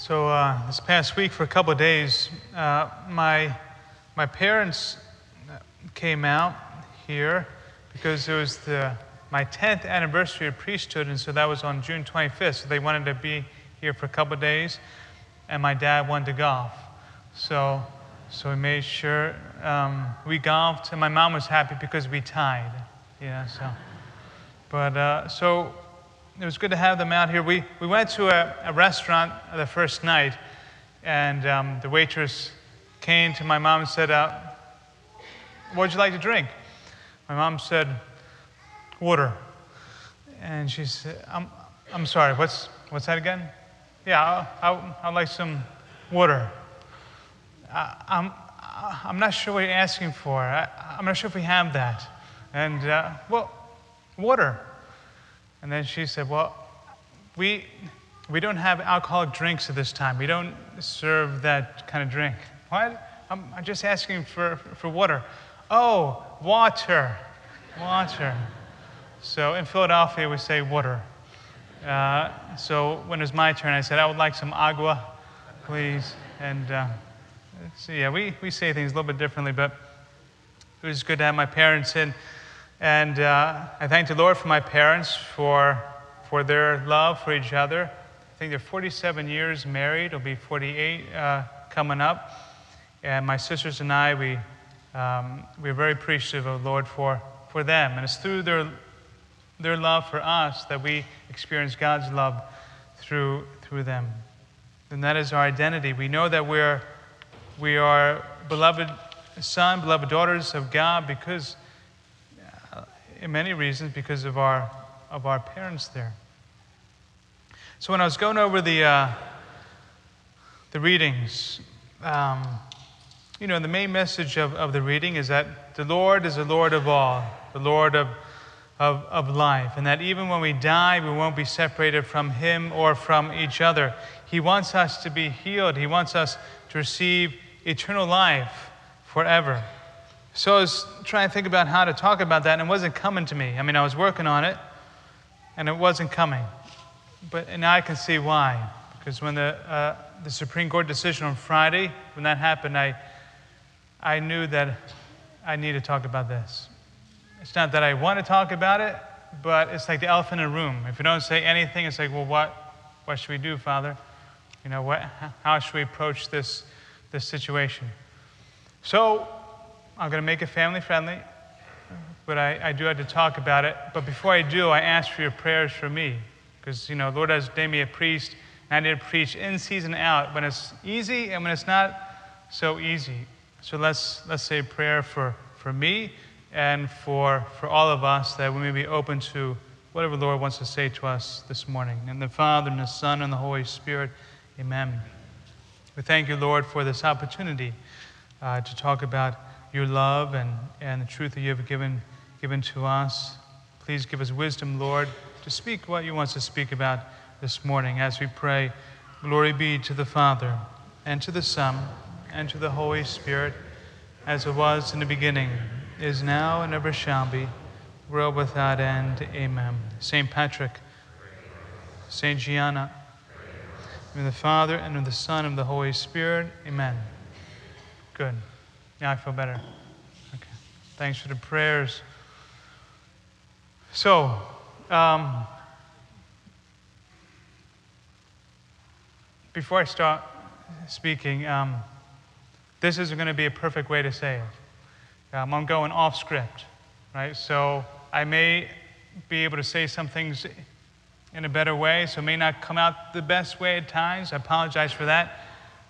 So uh, this past week, for a couple of days, uh, my my parents came out here because it was the my 10th anniversary of priesthood, and so that was on June 25th. So they wanted to be here for a couple of days, and my dad wanted to golf. So so we made sure um, we golfed, and my mom was happy because we tied. Yeah, so. But uh, so it was good to have them out here. We, we went to a, a restaurant the first night, and um, the waitress came to my mom and said, uh, What would you like to drink? My mom said, Water. And she said, I'm, I'm sorry, what's, what's that again? Yeah, I'll, I'll, I'd like some water. I, I'm, I'm not sure what you're asking for. I, I'm not sure if we have that. And, uh, well, water. And then she said, Well, we, we don't have alcoholic drinks at this time. We don't serve that kind of drink. What? I'm, I'm just asking for, for water. Oh, water. Water. So in Philadelphia, we say water. Uh, so when it was my turn, I said, I would like some agua, please. And uh, so yeah, we, we say things a little bit differently, but it was good to have my parents in. And uh, I thank the Lord for my parents for, for their love for each other. I think they're 47 years married, it'll be 48 uh, coming up. And my sisters and I, we, um, we're very appreciative of the Lord for, for them. And it's through their, their love for us that we experience God's love through, through them. And that is our identity. We know that we're, we are beloved son, beloved daughters of God because in many reasons because of our, of our parents there. So when I was going over the, uh, the readings, um, you know, the main message of, of the reading is that the Lord is the Lord of all, the Lord of, of, of life, and that even when we die, we won't be separated from Him or from each other. He wants us to be healed, He wants us to receive eternal life forever. So I was trying to think about how to talk about that, and it wasn't coming to me. I mean, I was working on it, and it wasn't coming. But now I can see why. Because when the, uh, the Supreme Court decision on Friday, when that happened, I, I knew that I need to talk about this. It's not that I want to talk about it, but it's like the elephant in the room. If you don't say anything, it's like, well, what, what should we do, Father? You know, what, how should we approach this, this situation? So I'm going to make it family friendly, but I, I do have to talk about it. But before I do, I ask for your prayers for me. Because, you know, Lord has named me a priest, and I need to preach in season out when it's easy and when it's not so easy. So let's, let's say a prayer for, for me and for, for all of us that we may be open to whatever the Lord wants to say to us this morning. And the Father, and the Son, and the Holy Spirit, amen. We thank you, Lord, for this opportunity uh, to talk about your love and, and the truth that you have given, given to us. Please give us wisdom, Lord, to speak what you want us to speak about this morning as we pray. Glory be to the Father, and to the Son, and to the Holy Spirit, as it was in the beginning, is now, and ever shall be, world without end. Amen. St. Patrick, St. Gianna, in the Father, and of the Son, and of the Holy Spirit. Amen. Good. Yeah, I feel better. Okay. Thanks for the prayers. So, um, before I start speaking, um, this isn't going to be a perfect way to say it. Um, I'm going off script, right? So I may be able to say some things in a better way, so it may not come out the best way at times. I apologize for that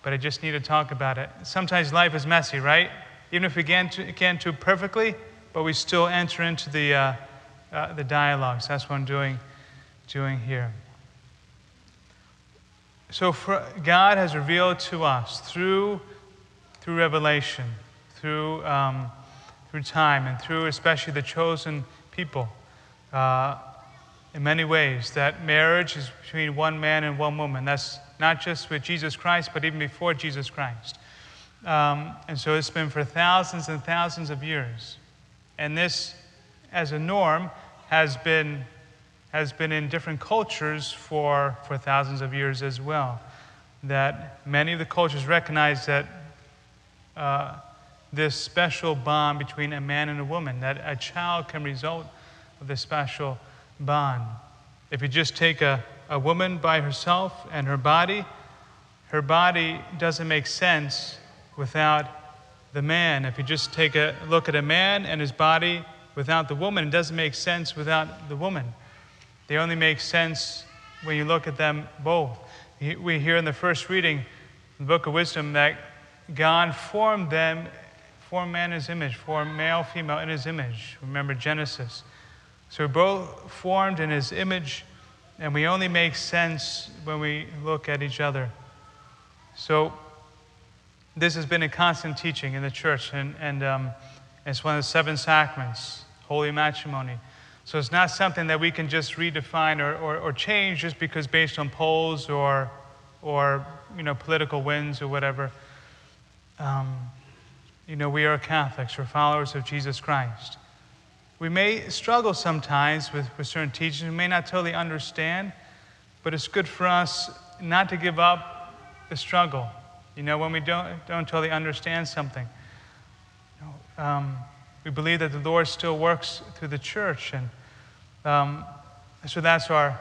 but I just need to talk about it. Sometimes life is messy, right? Even if we can't, can't do perfectly, but we still enter into the, uh, uh, the dialogues. That's what I'm doing, doing here. So for, God has revealed to us through, through revelation, through, um, through time, and through especially the chosen people, uh, in many ways, that marriage is between one man and one woman. That's not just with Jesus Christ, but even before Jesus Christ. Um, and so it's been for thousands and thousands of years. And this, as a norm, has been, has been in different cultures for, for thousands of years as well. that many of the cultures recognize that uh, this special bond between a man and a woman, that a child can result of this special bond. If you just take a, a woman by herself and her body, her body doesn't make sense without the man. If you just take a look at a man and his body without the woman, it doesn't make sense without the woman. They only make sense when you look at them both. We hear in the first reading, the book of wisdom, that God formed them, formed man in his image, formed male, female in his image. Remember Genesis. So we're both formed in his image, and we only make sense when we look at each other. So this has been a constant teaching in the church, and, and um, it's one of the seven sacraments, holy matrimony. So it's not something that we can just redefine or, or, or change just because based on polls or, or you know, political winds or whatever. Um, you know, we are Catholics, we're followers of Jesus Christ. We may struggle sometimes with, with certain teachings, we may not totally understand, but it's good for us not to give up the struggle. You know, when we don't, don't totally understand something. You know, um, we believe that the Lord still works through the church, and um, so that's our,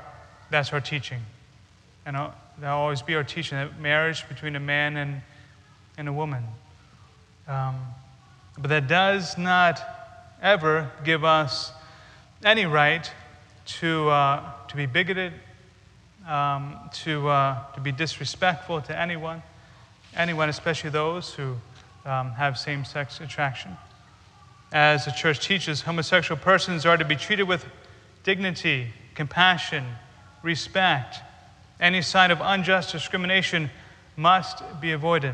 that's our teaching. And that'll always be our teaching that marriage between a man and, and a woman. Um, but that does not ever give us any right to, uh, to be bigoted, um, to, uh, to be disrespectful to anyone, anyone, especially those who um, have same sex attraction. As the church teaches, homosexual persons are to be treated with dignity, compassion, respect. Any sign of unjust discrimination must be avoided.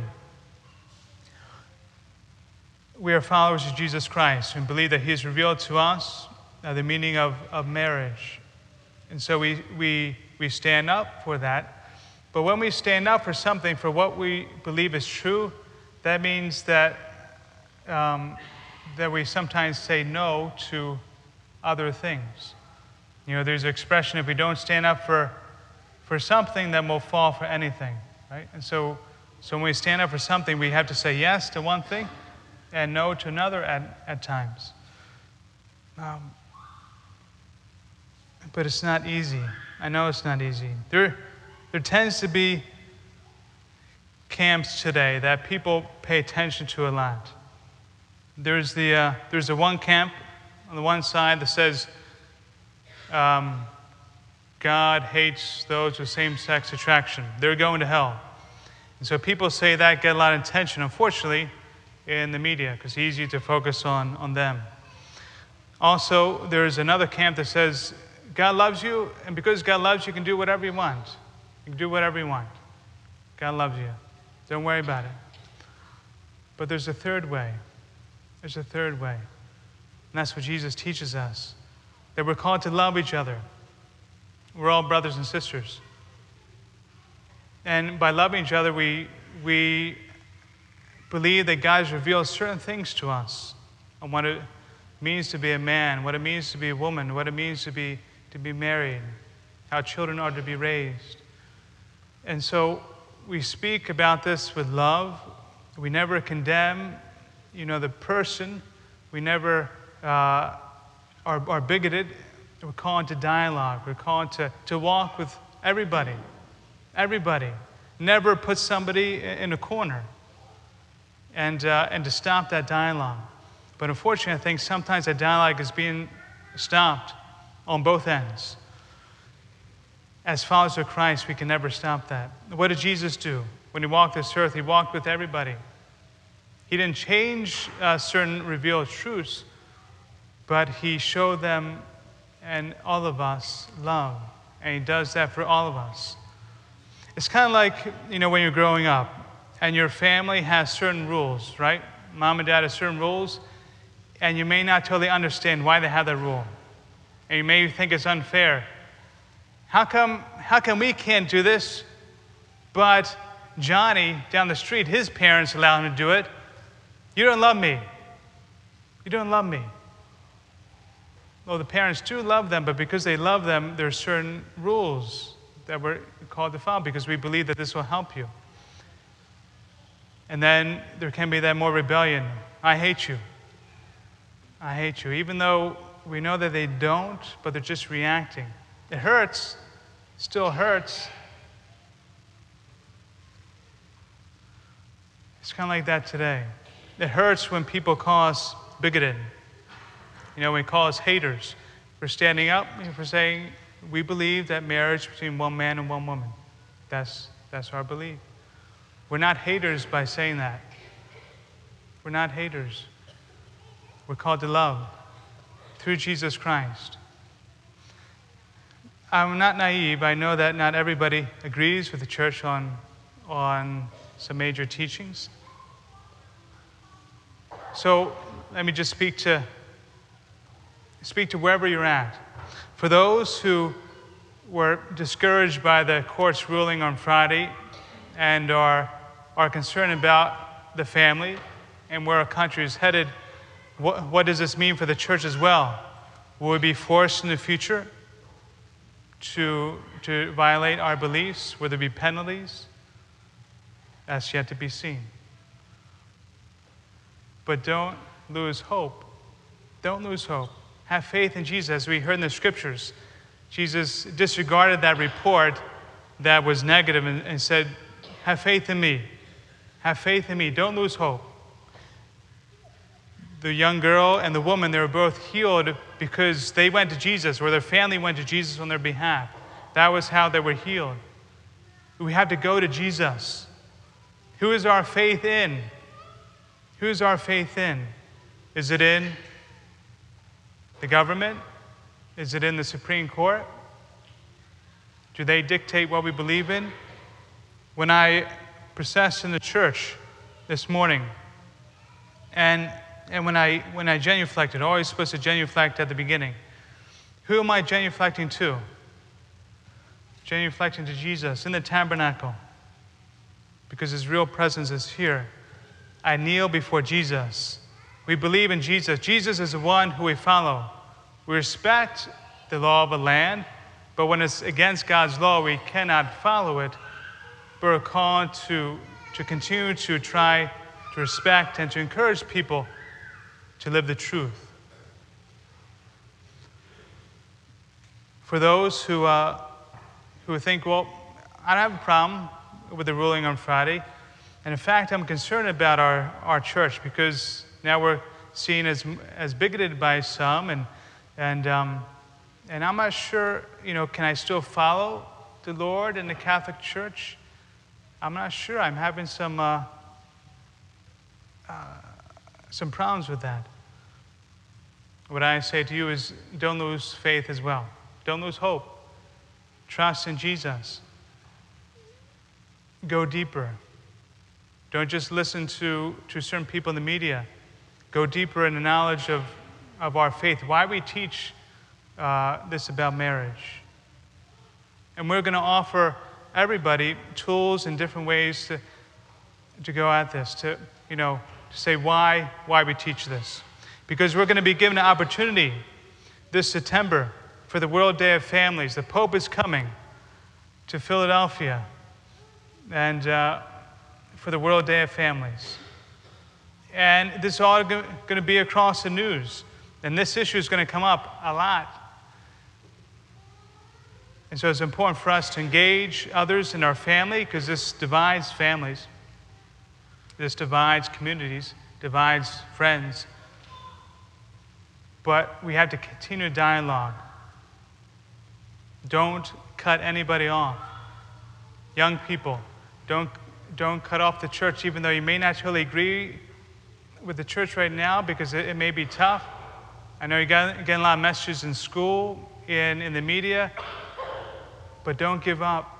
We are followers of Jesus Christ and believe that He has revealed to us uh, the meaning of, of marriage. And so we, we, we stand up for that. But when we stand up for something, for what we believe is true, that means that, um, that we sometimes say no to other things. You know, there's an expression if we don't stand up for, for something, then we'll fall for anything, right? And so, so when we stand up for something, we have to say yes to one thing and no to another at, at times. Um, but it's not easy. I know it's not easy. There, there tends to be camps today that people pay attention to a lot. There's the, uh, there's the one camp on the one side that says um, God hates those with same sex attraction. They're going to hell. And so people say that, get a lot of attention. Unfortunately, in the media because it's easy to focus on, on them. Also, there's another camp that says God loves you, and because God loves you, you can do whatever you want. You can do whatever you want. God loves you. Don't worry about it. But there's a third way. There's a third way. And that's what Jesus teaches us that we're called to love each other. We're all brothers and sisters. And by loving each other, we, we believe that God has revealed certain things to us on what it means to be a man, what it means to be a woman, what it means to be, to be married, how children are to be raised. And so we speak about this with love. We never condemn, you know, the person. We never uh, are, are bigoted. We're called to dialogue. We're called to, to walk with everybody. Everybody. Never put somebody in a corner and, uh, and to stop that dialogue. But unfortunately, I think sometimes that dialogue is being stopped on both ends. As followers of Christ, we can never stop that. What did Jesus do? When he walked this earth, he walked with everybody. He didn't change uh, certain revealed truths, but he showed them and all of us love. And he does that for all of us. It's kind of like, you know, when you're growing up and your family has certain rules, right? Mom and dad have certain rules, and you may not totally understand why they have that rule. And you may think it's unfair. How come, how come we can't do this, but Johnny down the street, his parents allow him to do it? You don't love me. You don't love me. Well, the parents do love them, but because they love them, there are certain rules that we're called to follow because we believe that this will help you. And then there can be that more rebellion. I hate you. I hate you. Even though we know that they don't, but they're just reacting. It hurts, still hurts. It's kind of like that today. It hurts when people call us bigoted. You know, they call us haters for standing up for saying we believe that marriage between one man and one woman. That's, that's our belief. We're not haters by saying that. We're not haters. We're called to love through Jesus Christ. I'm not naive. I know that not everybody agrees with the church on, on some major teachings. So let me just speak to, speak to wherever you're at. For those who were discouraged by the court's ruling on Friday and are, are concerned about the family and where our country is headed, what, what does this mean for the church as well? Will we be forced in the future to, to violate our beliefs? Will there be penalties? That's yet to be seen. But don't lose hope. Don't lose hope. Have faith in Jesus. As we heard in the scriptures, Jesus disregarded that report that was negative and, and said, Have faith in me. Have faith in me. Don't lose hope. The young girl and the woman, they were both healed because they went to Jesus or their family went to Jesus on their behalf. That was how they were healed. We have to go to Jesus. Who is our faith in? Who is our faith in? Is it in the government? Is it in the Supreme Court? Do they dictate what we believe in? When I processed in the church this morning, and, and when, I, when I genuflected, oh, always supposed to genuflect at the beginning, who am I genuflecting to? Genuflecting to Jesus in the tabernacle because his real presence is here. I kneel before Jesus. We believe in Jesus. Jesus is the one who we follow. We respect the law of a land, but when it's against God's law, we cannot follow it. But we're called to, to continue to try to respect and to encourage people to live the truth. For those who, uh, who think, well, I don't have a problem with the ruling on Friday. And in fact, I'm concerned about our, our church because now we're seen as, as bigoted by some and and, um, and I'm not sure, you know, can I still follow the Lord in the Catholic Church? I'm not sure. I'm having some, uh, uh, some problems with that. What I say to you is don't lose faith as well. Don't lose hope. Trust in Jesus. Go deeper. Don't just listen to, to certain people in the media. Go deeper in the knowledge of of our faith, why we teach uh, this about marriage. And we're going to offer everybody tools and different ways to, to go at this, to, you know, say why, why we teach this. Because we're going to be given an opportunity this September for the World Day of Families. The Pope is coming to Philadelphia and uh, for the World Day of Families. And this is all going to be across the news. And this issue is going to come up a lot. And so it's important for us to engage others in our family because this divides families, this divides communities, divides friends. But we have to continue dialogue. Don't cut anybody off. Young people, don't, don't cut off the church, even though you may not totally agree with the church right now because it, it may be tough. I know you're getting a lot of messages in school, in, in the media, but don't give up.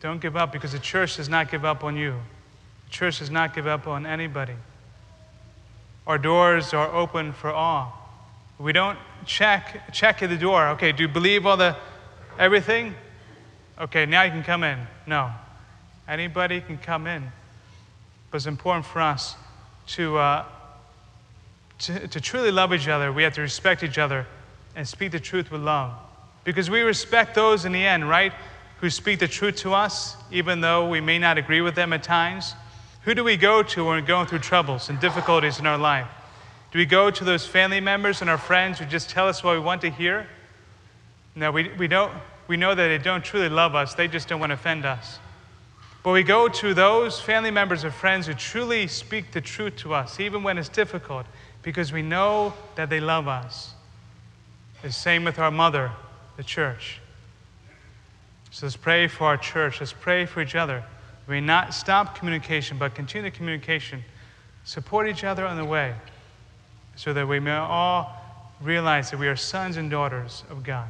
Don't give up because the church does not give up on you. Church does not give up on anybody. Our doors are open for all. We don't check check at the door. Okay, do you believe all the everything? Okay, now you can come in. No, anybody can come in. But it's important for us to uh, to, to truly love each other, we have to respect each other and speak the truth with love. Because we respect those in the end, right? who speak the truth to us, even though we may not agree with them at times? Who do we go to when we're going through troubles and difficulties in our life? Do we go to those family members and our friends who just tell us what we want to hear? No, we, we, don't, we know that they don't truly love us, they just don't want to offend us. But we go to those family members or friends who truly speak the truth to us, even when it's difficult, because we know that they love us. The same with our mother, the church. So let's pray for our church. Let's pray for each other. We not stop communication, but continue the communication. Support each other on the way so that we may all realize that we are sons and daughters of God.